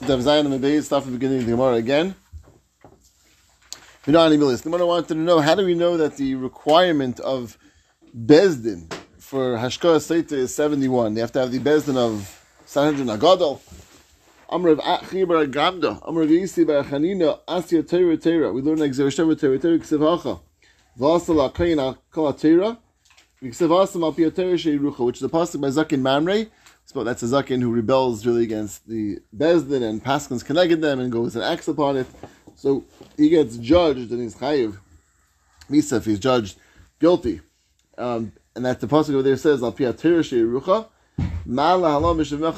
Zayin and Beis, start from the beginning of the Gemara again. The Gemara wanted to know how do we know that the requirement of Bezdin for Hashkah Seita is 71? They have to have the Bezdin of Sanhedrin Agadol. Amr of Achi bar Gamda, Amr of Yisi bar Chanina, Asya Teira Teira. We learn like Zerushem Teira Teira Ksiv Hacha. Vasala Kaina Kala Teira. Ksiv Hasam Al Pia Teira Sheirucha, which is a pasuk by Zakin Mamre. That's a Zakin who rebels really against the Bezdin and Paskins connected them and goes and acts upon it. So he gets judged and he's chayiv. Misa, if he's judged guilty. Um, and that the pasuk over there says, Al Shivmecha,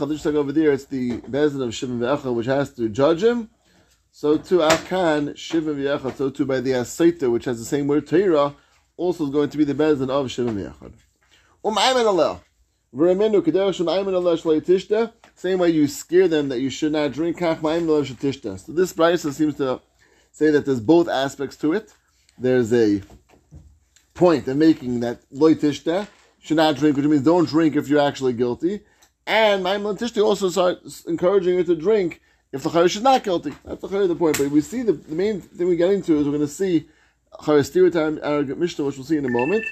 just like over there, it's the Bezdin of Shivim Ve'echa, which has to judge him. So too, Akan, Shivim Ve'echa, so too by the Asaita, which has the same word, Teira, also is going to be the Bezdin of Shivim Ve'echa. Um'ayman Same way you scare them that you should not drink, So this Brisa seems to say that there's both aspects to it. There's a point in making that Loitishta, should not drink, which means don't drink if you're actually guilty. And Maimon Tishti also starts encouraging you to drink if the Chayyim is not guilty. That's the the point. But we see the, the main thing we get into is we're going to see Chayyim stereotype arrogant Mishnah, which we'll see in a moment.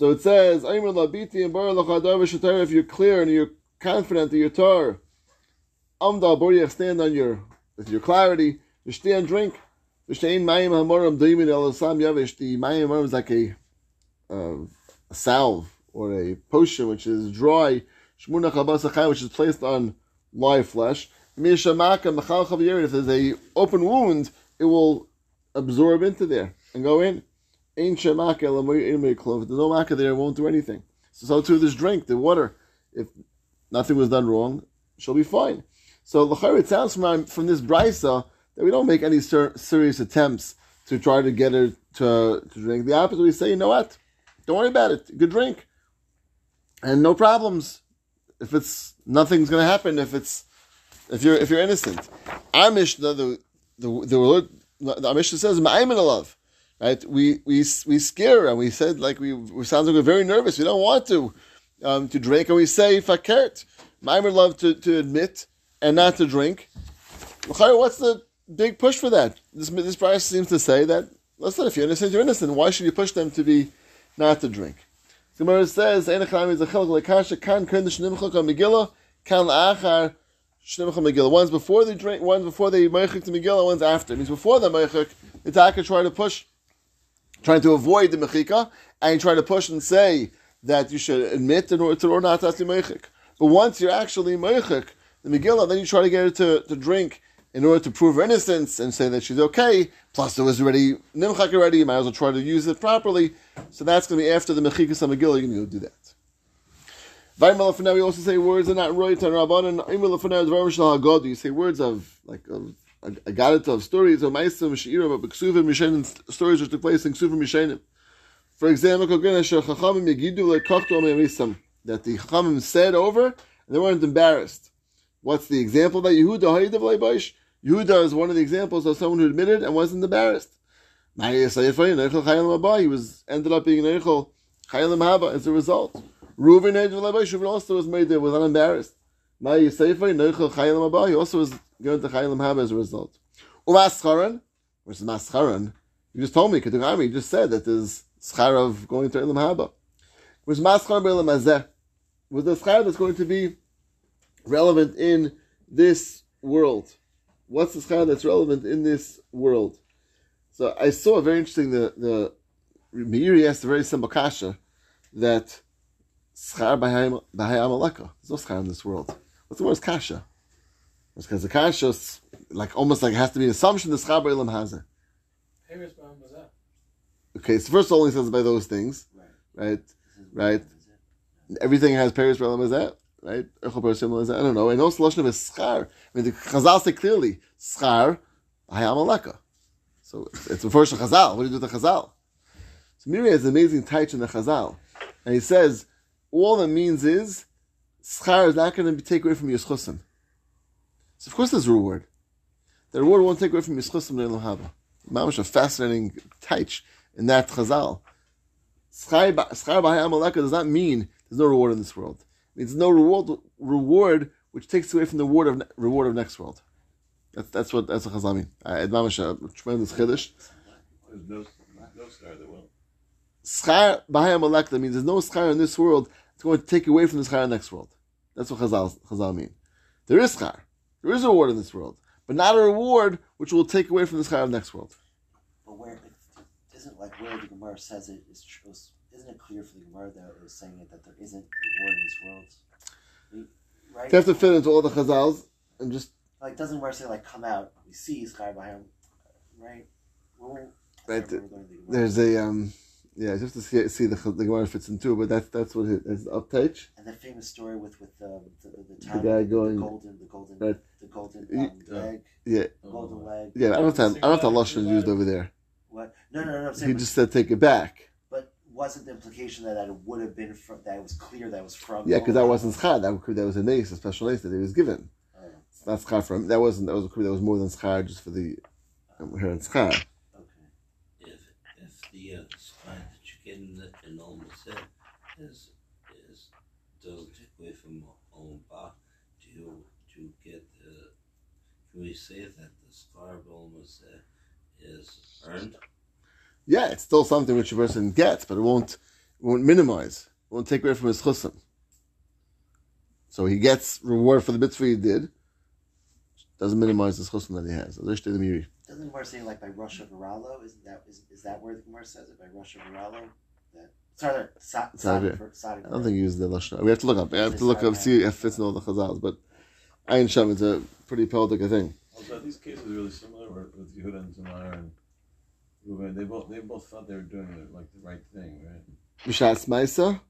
So it says, if you're clear and you're confident that you're Torah, Amda Boriach, stand on your, your clarity, you stay and drink. The Mayim Hamoram Daimin El Sam Yavish, the Mayim Hamoram is like a, uh, a salve or a potion which is dry, shmuna chabasachai, which is placed on live flesh. If there's a open wound, it will absorb into there and go in. There's no makkah there, won't do anything. So, so too this drink, the water, if nothing was done wrong, she'll be fine. So it sounds from, from this brisa that we don't make any ser- serious attempts to try to get her to, to drink. The opposite, we say, you know what? Don't worry about it. Good drink. And no problems. If it's nothing's gonna happen if it's if you're if you're innocent. Our Mishnah, the the the word the Mishnah says Ma'ayman love. Right? We we we scare and we said like we we sounds like we're very nervous. We don't want to um, to drink and we say fakert. Ma'ayman love to, to admit and not to drink. What's the big push for that? This this price seems to say that listen, if you're innocent, you're innocent. Why should you push them to be not to drink. Gemara says, "Einacham is a chelak lekasha kan kern the shnimchak Megillah kan laachar shnimchak Megillah." One's before they drink, one's before they meichik to Megillah, one's after. It means before the meichik, the taka try to push, trying to avoid the mechika, and you try to push and say that you should admit in order to or not to meichik. But once you're actually meichik the Megillah, then you try to get her to, to drink in order to prove her innocence and say that she's okay. Plus, it was already nimchak already. You might as well try to use it properly. So that's going to be after the mechikas Megillah. You're going to go do that. Vayim we also say words are not right and shel hagod. You say words of like of I got it of stories of ma'asim sheira but ksuvim mishenim stories which took place in ksuvim mishenim. For example, that the chachamim said over and they weren't embarrassed. What's the example that Yehuda? Yehuda is one of the examples of someone who admitted and wasn't embarrassed. He was ended up being Neichel Chayalim Haba as a result. Reuven also was made there, was unembarrassed. He also was going to Chayalim Haba as a result. Umascharan, which is Mascharan, you just told me, Ketugami, you just said that there's schar of going to Ilam Haba. Which Mascharan Be'elam Hazeh. Was the schar that's going to be relevant in this world? What's the schar that's relevant in this world? So I saw a very interesting the the Meiri asked a very simple kasha that schar b'hayam aleka. There's no schar in this world. What's the word kasha? It's Because the kasha is like almost like it has to be an assumption the schar b'elam has it. Okay, so first only says by those things, right? Right. Everything has Paris b'elam hazeh right? I don't know. And also Lashon is schar. I mean, the Chazal say clearly, schar, hayam aleka. So it's the first Chazal. What do you do with the Chazal? So Meiri has an amazing touch in the Chazal. And he says, all that means is, schar is not going to take away from your schusim. So of course there's a reward. The reward won't take away from your schusim ne'elam haba. Mamash a fascinating touch in that Chazal. Schar b'hayam aleka does not mean there's no reward in this world. It's no reward, reward which takes away from the reward of reward of next world. That's that's what that's what Chazal mean. Uh, mamash a tremendous chiddush. There's no, no star that will. Schar b'hayam malekta means there's no schar in this world. It's going to take away from the schar in the next world. That's what Chazal Chazal mean. There is schar. There is a reward in this world, but not a reward which will take away from the schar of the next world. But where it isn't like where the Gemara says it is tr- is- isn't it clear for the Gemara that it was saying it that there isn't reward in this world? Right? You have to fit into all the Chazals and just like doesn't Gemara say like come out? We see Sky by him, right? Where, Right, there's a um yeah, just to see, see the the Gemara fits into, but that's that's what it is uptage. and that famous story with with um, the the, the, The guy going- the golden the golden Right. the golden You- um, leg Yeah, golden leg. yeah. I don't have to, I don't have to lashon used over there. What? No, no, no. no I'm He saying, just said take it back. but wasn't the implication that, that it would have been from that it was clear that it was from? Yeah, because that wasn't schar. That that was a nace, a special nace that he was given. Oh, It's not schar for. That wasn't that was a that was more than schar just for the um, here in schar. okay. if if the uh, spine that you get in the in Old Set is is doesn't take away from own ba, do you do you get the can we say that the scar of Old Set is earned? Yeah, it's still something which a person gets, but it won't it won't minimize. It won't take away from his chusim. So he gets reward for the mitzvah he did. Doesn't minimize the chusim that he has. As the Meiri. Doesn't the Gemara say like by Russia Viralo? Isn't that is, is that where the Gemara says it by Russia Viralo? That sorry, Sa- Sorry. Sadi for- Sadi I don't think he used the lashon. We have to look up. We have to look up see if it's fits in all the chazals. But Ayin Shem is a pretty peldic thing. Also, are these cases really similar with with Yehuda and Tamar and Reuben? They both they both thought they were doing the, like the right thing, right? Mishatz Maisa,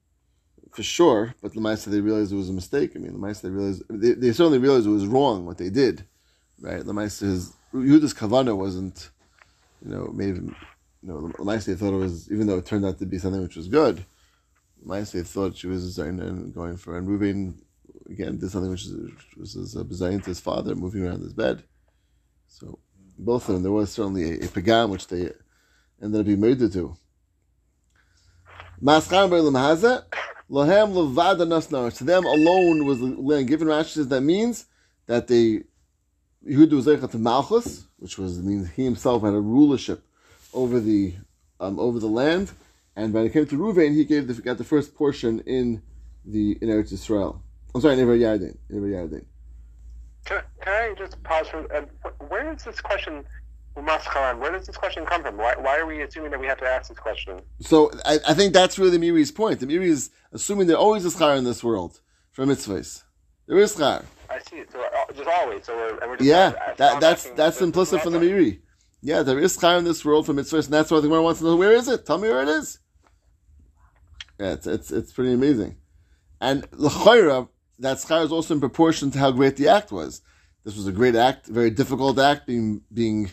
for sure, but the Maisa they realized it was a mistake. I mean, the Maisa they realized they, they certainly realized it was wrong what they did, right? The Maisa his Yehuda's kavana wasn't, you know, made him, you know, they thought it was even though it turned out to be something which was good. They thought she was starting and going for and Ruvain again did something which, was his uh, to his father moving around his bed. So both of them there was certainly a, a which they ended up being murdered to. Lohem Levada Nasnar. To them alone was land given. Rashi says that means that they Yehuda was to Malchus, which was means he himself had a rulership over the um, over the land, and when it came to Ruvain, he gave the, got the first portion in the in Eretz Israel. I'm sorry, in Ever Yarden. In Ever Yarden. Can, can I just pause for uh, wh- where is this question? Where does this question come from? Why, why are we assuming that we have to ask this question? So I, I think that's really the Meiri's point. The Meiri is assuming there always is schar in this world for mitzvahs. There is schar. I see it. So uh, just always. So we're, and we're just Yeah, that, that's that's implicit from the. Meiri. Yeah, there is schar in this world for mitzvahs, and that's why the Gemara wants to know where is it. Tell me where it is. Yeah, it's it's, it's pretty amazing. And l'chayra, that schar is also in proportion to how great the act was. This was a great act, a very difficult act, being being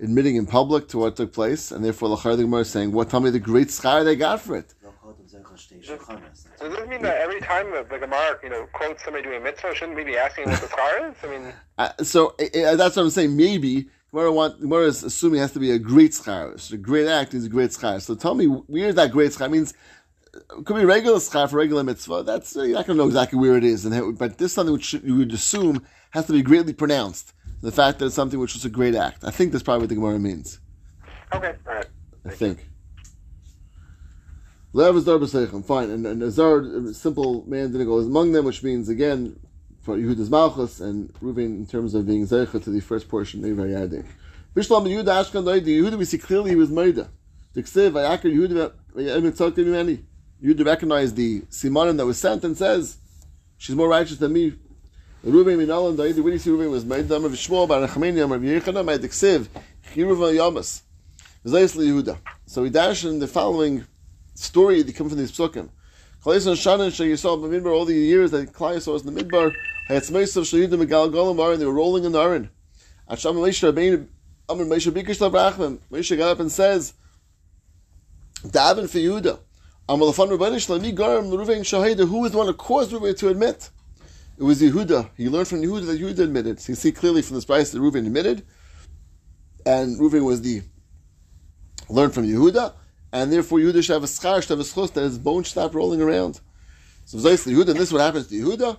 admitting in public to what took place, and therefore l'chayra the Gemara is saying, "What? Tell me the great schar they got for it." Lo kodem zecher shtei shulchanos. So does this mean that every time the, the Gemara, you know, quotes somebody doing a mitzvah, shouldn't we be asking what the scar is? I mean, Uh, so uh, that's what I'm saying. Maybe Gemara want Gemara is assuming it has to be a great schar. So a great act is a great schar. So tell me where is that great schar? It means it could be regular schar for regular mitzvah. That's uh, you're not going to know exactly where it is, and how, but this is something which you would assume has to be greatly pronounced. The fact that it's something which was a great act. I think that's probably what the Gemara means. okay, all right. I think. Lev is. Fine, and, and Azar, a simple man, didn't go among them, which means again for Yehuda's Malchus and Reuven in terms of being zeicha to the first portion of Yadin. Bishlam Yehuda Ashkan Noidi. Yehuda we see clearly he was Moida. The Ksiv Vayakar Yehuda. Yehuda recognized the simanim that was sent and says, "She's more righteous than me." Reuven Minal and Daidi. When you see Reuven was Moida, Amar Vishmol Bar Nachmeni Amar Yechana Ma'ed Ksiv Chiruv Yamas. V'zayis Yehuda. So we dash in the following story that come from these psukim. Chalason Shanan Shayisol B'Midbar, all the years that saw us in the Midbar, Hayatzmeisav Shayidim Megal Golam Aron, they were rolling in the Aron. Acham Moshe got up and says, Davin for Yehuda. Amalafan Rabbanish Lami Garam Ruvain Shahida, who was the one who caused Ruvain to admit? It was Yehuda. He learned from Yehuda that Yehuda admitted. So you see clearly from this price that Ruvain admitted, and Ruvain was the learned from Yehuda, and therefore Yehuda should have a schar, should have a schus, that his bones stop rolling around. So Zayis Yehuda, and this is what happens to Yehuda.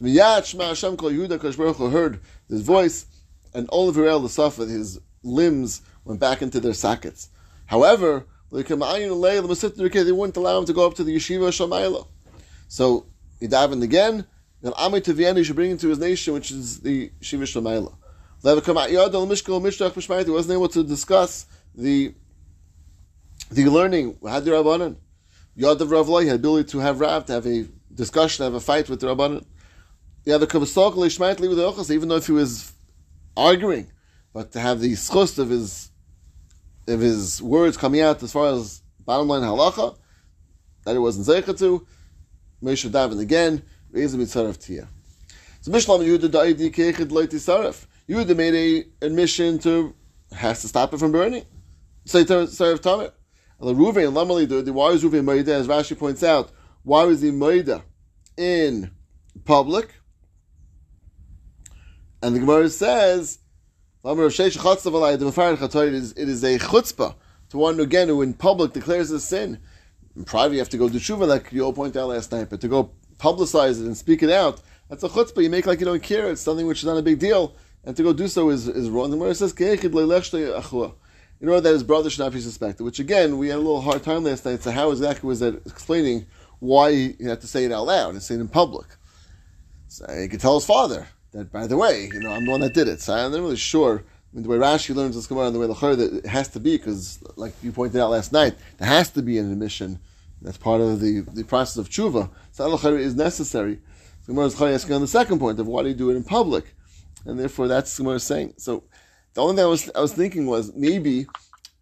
So Shema Hashem Yehuda heard his voice, and all of Hillel the suffered, his limbs went back into their sockets. However, they wouldn't allow him to go up to the yeshiva Shamayla. So he davened again. And Ami Taviani should bring him to his nation, which is the Shiva Shamayla. He wasn't able to discuss the the learning. Had the Rabbanan. Yad of Rav Lo, he had ability to have Rav, to have a discussion, have a fight with the Rabbanan. Have the Kavasok Lishmaitli with the Ochas, even though if he was arguing, but to have the schust of his of his words coming out as far as bottom line halacha, that it wasn't zeicha to, Moshe davened again, the mitzvah of Tia. So Mishlam Yehuda da'idi keichid loiti sarif. Yehuda made a admission to, has to stop it from burning. Say sarif tamir. And Ruvain, Lamali, the why is Ruvain Maida, as Rashi points out, why was he Maida in public? And the Gemara says, it is, it is a chutzpah to one again who in public declares a sin. In private, you have to go do tshuva, like you all pointed out last night, but to go publicize it and speak it out, that's a chutzpah. You make like you don't care. It's something which is not a big deal, and to go do so is, is wrong. The Gemara says, in order that his brother should not be suspected. Which again, we had a little hard time last night. So how exactly was that explaining why he had to say it out loud and say it in public? So he could tell his father that, by the way, you know, I'm the one that did it. So I'm not really sure. I mean, the way Rashi learns this Gemara and the way Lachar, that it has to be, because, like you pointed out last night, there has to be an admission. That's part of the, the process of tshuva. So Lachar is necessary. So Gemara is asking on the second point of why do you do it in public? And therefore, that's Gemara saying. So the only thing I was, I was thinking was maybe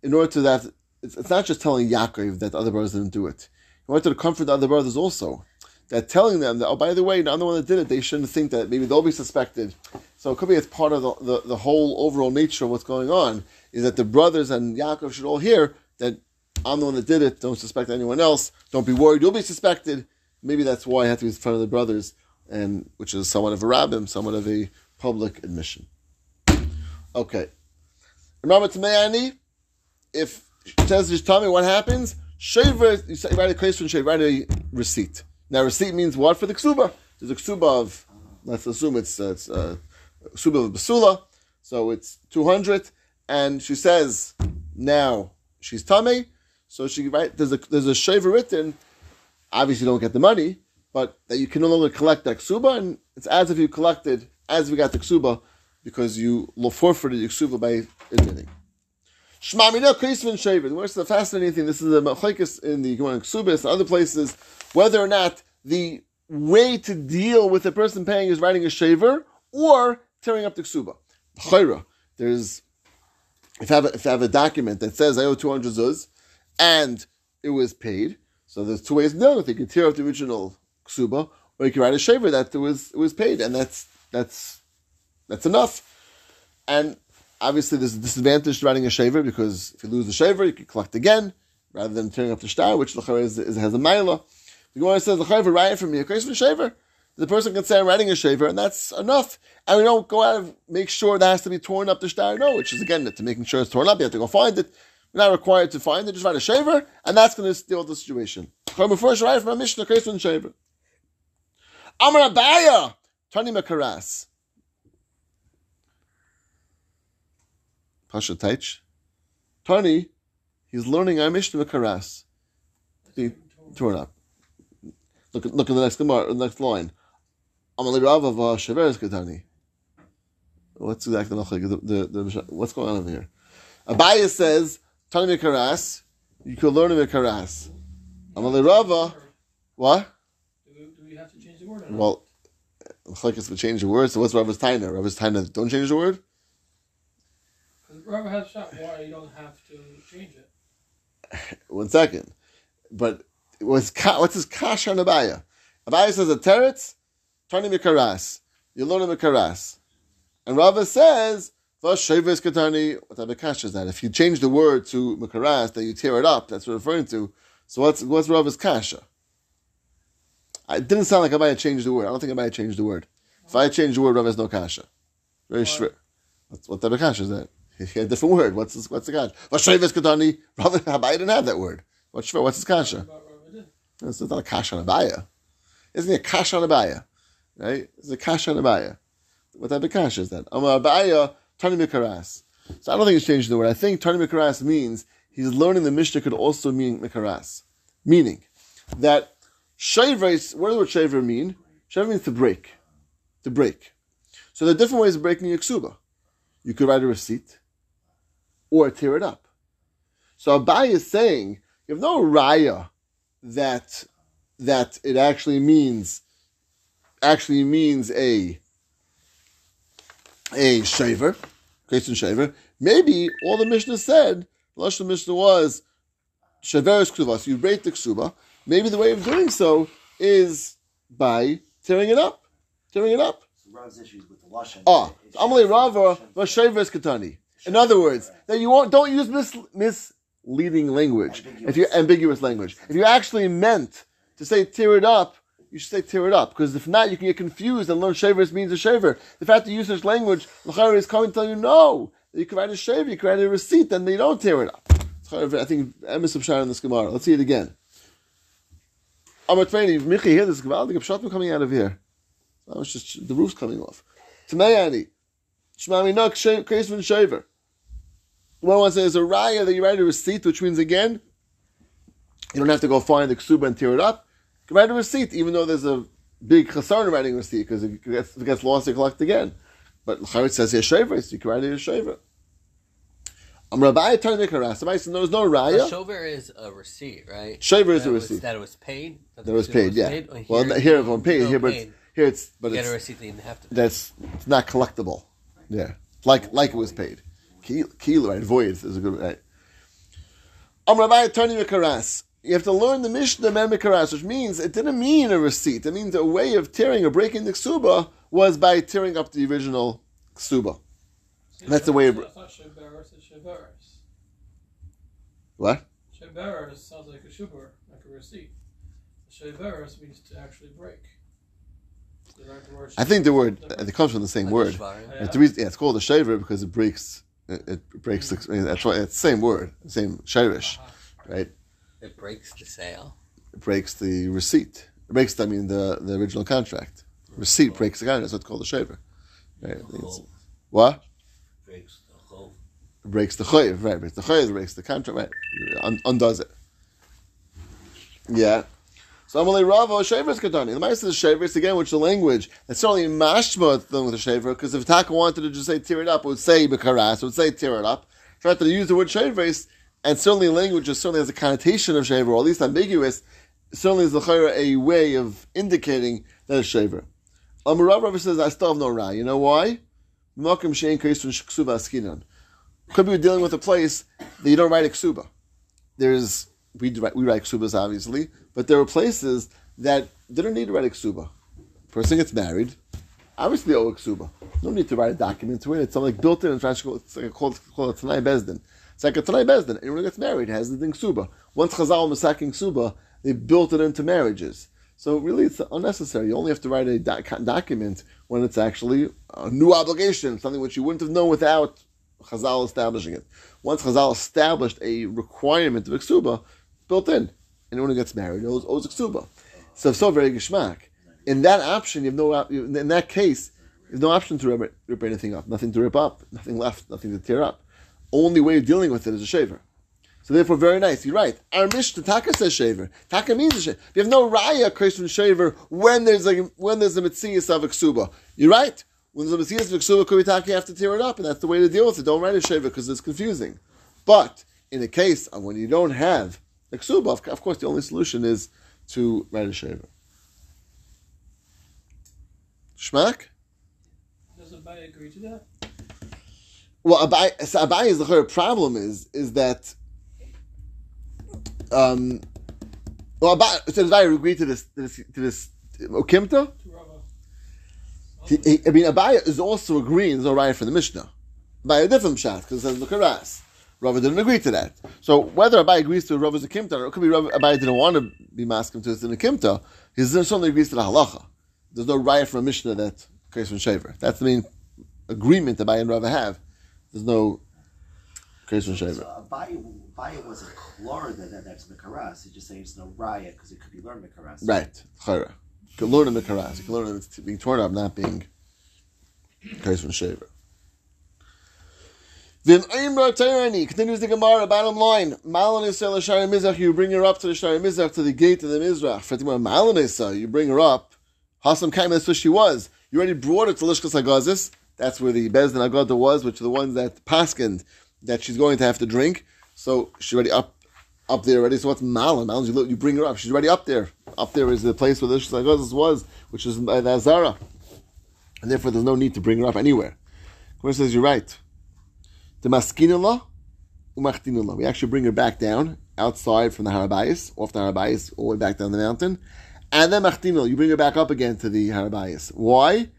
in order to that, it's, it's not just telling Yaakov that the other brothers didn't do it. He wanted to comfort the other brothers also that telling them that, oh, by the way, I'm the one that did it, they shouldn't think that maybe they'll be suspected. So it could be it's part of the, the, the, whole overall nature of what's going on, is that the brothers and Yaakov should all hear that I'm the one that did it, don't suspect anyone else, don't be worried, you'll be suspected. Maybe that's why I have to be in front of the brothers, and which is somewhat of a rabbim, somewhat of a public admission. Okay. Remember to Mayani, if just tell me what happens, shaver, you write a case from shaver, write a receipt. Now, receipt means what for the ksuba? There's a ksuba of, let's assume it's, uh, it's uh, ksuba of basula, so it's 200, and she says, now she's tame, so she write, there's a, there's a shaver written, obviously you don't get the money, but that you can no longer collect that ksuba, and it's as if you collected, as we got the ksuba, because you forfeited the ksuba by admitting. Shmamina Krisvin Shaver. What's the fascinating thing? This is a machlekes in the Gemara Ksubis and other places, whether or not the way to deal with a person paying is writing a shaver or tearing up the ksuba. Chayra, there's if I, have a, if I have a document that says I owe 200 zuz and it was paid, so there's two ways of dealing with it. You can tear up the original ksuba, or you can write a shaver that it was it was paid, and that's that's that's enough. And obviously, there's a disadvantage to writing a shaver because if you lose the shaver, you can collect again rather than tearing up the star, which is, is, has a mila. The Gemara says the write from me a case for shaver. The person can say I'm writing a shaver, and that's enough. And we don't go out and make sure that has to be torn up the star. No, which is again to making sure it's torn up. You have to go find it. We're not required to find it. Just write a shaver, and that's going to deal with the situation. First, write from a mishnah case for shaver. Amar Abaya, Tani Makaras. Pasha Taich. Tani, he's learning our Mishnah Karas. He torn up. Look at look at the next the next line. Amali Rava Shaveres Katani. What's exactly the, the, the, what's going on over here? Abaya says Tani Karas. You could learn a Karas. Amali Rava. What? Do we have to change the word? Well, like us to change the word. So what's Rava's Taina? Rava's Taina don't change the word. Rava has shot. Why you don't have to change it? One second, but what's what's his kash on Abaya? Abaya says a teretz, mikaras. You learn a mikaras, and Rava says v'shevis katani. What type of kash is that? If you change the word to mikaras, that you tear it up. That's what referring to. So what's what's Rava's kasha? It didn't sound like Abaya changed the word. I don't think Abaya changed the word. If I change the word, Rava has no kasha. Very shver. What type of kasha is that? He had a different word. What's this, what's the kasha? V'shevis katani. Rava Abaya didn't have that word. What's what's his kasha? It's not a kasha on Abaya. Isn't it a kasha on Abaya? right? It's a kasha and abaya. What type of kasha is that? Amar abaya tani mikaras. So I don't think it's changing the word. I think tani mikaras means he's learning the Mishnah could also mean mikaras, meaning that shavres. What does the word mean? Shaver means to break, to break. So there are different ways of breaking a ksuba. You could write a receipt, or tear it up. So Abai is saying you have no raya that that it actually means actually means a a shaver, Grayson shaver. Maybe all the Mishnah said, the Mishnah was shaveres ksuba. So you break the ksuba. Maybe the way of doing so is by tearing it up, tearing it up. So Rav's issues with the lashon. Ah, Amalei Rava Vashaveres Katani. In other words, that you won't, don't use mis, misleading language. If you ambiguous language. If you actually meant to say tear it up, you should say tear it up. Because if not, you can get confused and learn shavers means a shaver. The fact that you use such language, L'chayr is coming to tell you no. You can write a shaver, you can write a receipt, then they don't tear it up. I think Emes of Shara in this Gemara. Let's see it again. Amar Tveni, Michi, hear this Gemara, the Pshatim coming out of here. That was just the roof's coming off. Tamayani. Shmami Nuk, Kaisvin Shaver. To say there's a raya that you write a receipt, which means again, you don't have to go find the ksuba and tear it up. You write a receipt, even though there's a big chasar in writing a receipt, because it gets, it gets lost, you collect again. But Charit says here shaver, so you can write it shaver. I'm Rabbi Tarnik Haras. Somebody said there was no A raya. shover is a receipt, right? Shaver is a was- receipt. That it was paid. That was paid, yeah. Or Well, here, here you everyone paid. you Here, but it's, here it's but You get a it's receipt that you didn't have to. that's it's not collectible. Yeah, like like it was paid. Kilo, kilo right? Void is a good right. Am Rabbi Tony Mikaras. You have to learn the Mishnah Man Mikaras, which means it didn't mean a receipt. It means a way of tearing or breaking the ksuba was by tearing up the original ksuba. That's the way of- It's not shaveres, it's shaveres. What? Shaveres sounds like a shuber, like a receipt. Shaveres means to actually break. You write the word I think the word it comes from the same word. Yeah. It's the reason, yeah, it's called a shaver because it breaks. It, it breaks. The, I mean, that's why it's the same word, same shirish, uh-huh. right? It breaks the sale. It breaks the receipt. It breaks, I mean, the, the original contract. Receipt oh. breaks the contract. That's what's called a shaver. Right? I it's- Chol what? breaks the chol. It breaks the chayiv, right? Breaks the chayiv, breaks the contract, right? Un- undoes it. Yeah. So Amalei Rava Shavers Katani. The Mice is Shavers again, which the language that's certainly mashma thing with the shaver, because if Taka wanted to just say tear it up, it would say bekaras, it would say tear it up. Tried to use the word shavers, and certainly language just certainly has a connotation of shaver, or at least ambiguous. Certainly is the a way of indicating that it's shaver. Um, Amarav Rava says, I still have no ra. You know why? Could be dealing with a place that you don't write a ksuba. There's we write, we write ksubas obviously, but there are places that didn't need to write a ksuba. Person gets married, obviously they owe a ksuba. No need to write a document to it. It's something like built in. It's like called called a tanai bezdin. It's like a tanai bezdin. Anyone gets married has the thing ksuba. Once Chazal was sacking ksuba, they built it into marriages. So really, it's unnecessary. You only have to write a doc- document when it's actually a new obligation, something which you wouldn't have known without Chazal establishing it. Once Chazal established a requirement of a ksuba, it's built in. Anyone who gets married owes, owes a ksuba. So so very geshmak. In that option, you have no. In that case, there's no option to rip, rip anything up. Nothing to rip up. Nothing left. Nothing to tear up. Only way of dealing with it is a shaver. So therefore, very nice. You're right. Our Mishnah Taka says shaver. Taka means a shaver. You have no raya Christian shaver when there's a when there's a mitzias of a ksuba. You're right. When there's a mitzias of a ksuba, kubitaki, you have to tear it up, and that's the way to deal with it. Don't write a shaver because it's confusing. But in the case when you don't have a ksuba, of of course, the only solution is to write a shaver. Shmak. Does Abai agree to that? Well, Abai, so Abai is the whole problem is is that um well Abai so does Abai agree to this to this to this Okimta? To Rava? He, he, I mean Abai is also agreeing there's no right for the Mishnah. By a different shot, because it says Makaras. Rava didn't agree to that. So whether Abai agrees to Rava's Akimta, or it could be Rava, Abai didn't want to be masking to his Akimta, he certainly agrees to the halacha. There's no for a Mishnah that case from Shaver. That's the main agreement that Abai and Rava have. There's no case from Shaver. So Abaye, Abaye wasn't clear that, that that's Mikaras. He's just saying it's no Raya because it could be learned Mikaras. Right, Chayra. You can learn in the karas. You can learn it's being torn up, not being kais from shaver. Continues the Gemara. Bottom line, Mizrach. You bring her up to the Shari Mizrach to the gate of the Mizrach. Fatima Malanisah. You bring her up. Hasam Kaim. That's where she was. You already brought her to Lishkas Hagazis. That's where the Bezdin Agada was, which are the ones that paskined that she's going to have to drink. So she's already up up there already. So what's Malan? Malan, you, you bring her up. She's already up there. Up there is the place where Lishkas Hagazis was, which is by the Azara. And therefore there's no need to bring her up anywhere. Gemara says, you're right. The maskinullah, umachtinullah. We actually bring her back down outside from the Harabayas, off the Harabayas, all the way back down the mountain. And then machtinullah, you bring her back up again to the Harabayas. Why?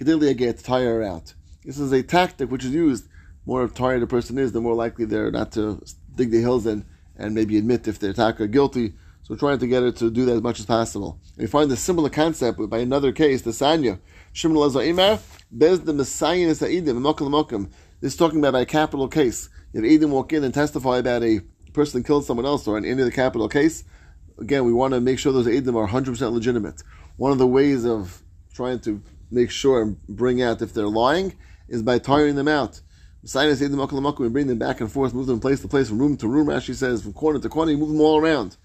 Kedilya get to tire her out. This is a tactic which is used. More tired a person is, the more likely they're not to dig the hills in and maybe admit if they're attacker guilty. So trying to get her to do that as much as possible. We find a similar concept by another case, the Sanya. Shimon Lazar Imar, Bez the Messiah is Aidim, Mokam Mokam. This is talking about a capital case. If Aidim walk in and testify about a person that killed someone else or in any of the capital case, again, we want to make sure those Aidim are 100% legitimate. One of the ways of trying to make sure and bring out if they're lying is by tiring them out. Aidim Mokam Mokam, we bring them back and forth, move them place to place, from room to room, Rashi says, from corner to corner, move them all around.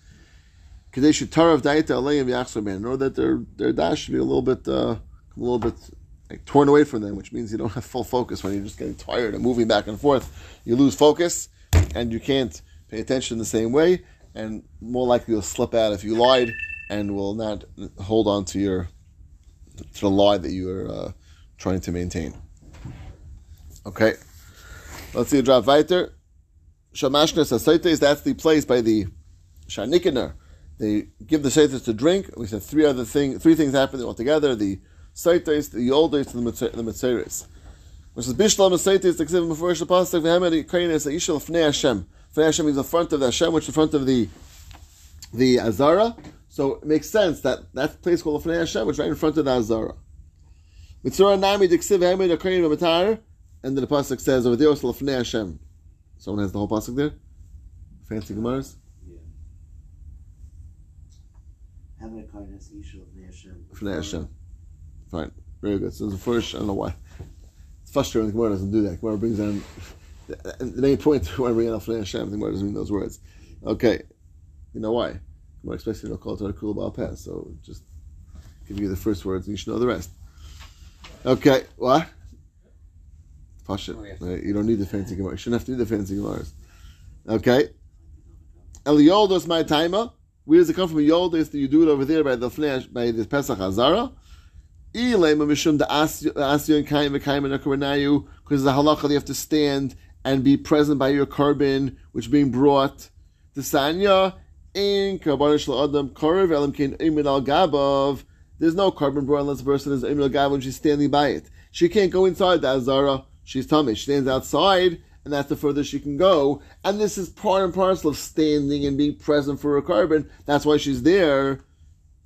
Kadesh Daita. In order that their their dash should be a little bit uh, a little bit like torn away from them, which means you don't have full focus when you're just getting tired and moving back and forth. You lose focus and you can't pay attention the same way, and more likely you'll slip out if you lied and will not hold on to your to the lie that you are uh, trying to maintain. Okay, let's see a drop weiter. Shamashnes Asaites, that's the place by the Sharnikener. They give the saites to drink. We said three other things, three things happen altogether. The Saites, the Yoldes, and the Mitzer- the Mitzeres. Which is Bishlam Saites, the Ksiv Mefurish Apostle, V'hamad Kaines, Ishal Fnei Hashem. Fnei Hashem means the front of the Hashem, which is the front of the the Azara. So it makes sense that that place called Fnei Hashem, which is right in front of the Azara. Mitzvah Nami, the Ksiv Hamad Kain V'matar, and then the Pasuk says over there, also Fnei Hashem. Someone has the whole Pasuk there? Fancy Gemaras? Hamid Karnas, Yishul, Bnei Hashem. Fnei Hashem. Fine. Very good. So the first, I don't know why. It's frustrating when the Gemara doesn't do that. Gemara brings down, the main point when bringing out Fnei Hashem, the Gemara doesn't mean those words. Okay. You know why? Gemara expects you to call it a cool about pass, so just give you the first words and you should know the rest. Okay. What? Pasha. Oh, right, You don't need the fancy Gemara. You shouldn't have to do the fancy Gemaras. Okay. Eliyoldos my timer. Where does it come from? Yoldos, do you do it over there by the flesh, by the Pesach Hazara? Ilema mishum the asyo and kaim because the halacha you have to stand and be present by your carbon, which being brought. The sanya in adam. There's no carbon brought unless the person is imin al gabav when she's standing by it. She can't go inside the azara. She's tummy. She stands outside, and that's the furthest she can go. And this is part and parcel of standing and being present for her carbon. That's why she's there.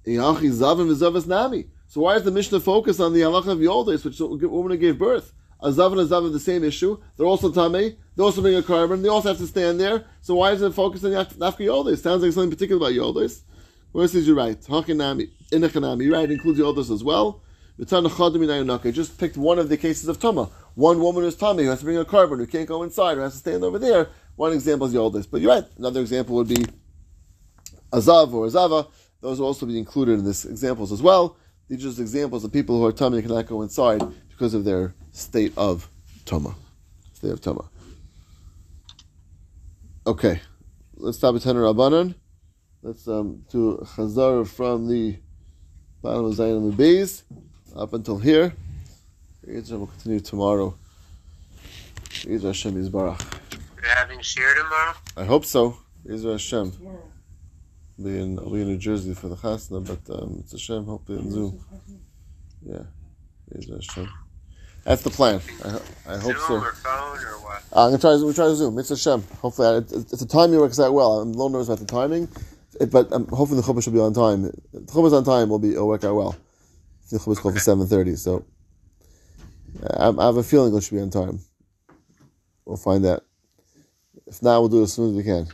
Nami. So why is the Mishnah focus on the halacha of Yoldes, which the woman who gave birth? A zav and a zav are the same issue. They're also tame. They also bring a carbon. They also have to stand there. So why is it focused on the Nafka Yoldes? Sounds like something particular about Yoldes. Where says you're right? Hakinami, Inachanami. You're right. Includes Yoldes as well. Just picked one of the cases of Tama. One woman who's tummy who has to bring a carbon, who can't go inside, who has to stand over there. One example is Yoldes. But you're right. Another example would be Azav or Azava. Those will also be included in this examples as well. These are just examples of people who are tummy and cannot go inside because of their state of Toma. State of Toma. Okay. Let's stop at Tenor Rabbanon. Let's um, do Chazar from the bottom of Zion and the base up until here. Yisrael will continue tomorrow. Yisrael Hashem Yisbarach. You're having share tomorrow? I hope so. Yisrael Hashem. Tomorrow. Be in, I'll be in New Jersey for the Chasna, but um, it's Hashem, hopefully in Zoom. Yeah. Hashem. That's the plan. I, I hope so. Zoom or phone or what? Uh, I'm gonna try. We try to zoom. It's Hashem. Hopefully, I, it, it's the timing works out well. I'm a little nervous about the timing, it, but um, hopefully the chuppah should be on time. If the chuppah's on time. Will be it'll work out well. The chuppah's called for seven thirty, so I, I have a feeling it should be on time. We'll find that. If not, we'll do it as soon as we can.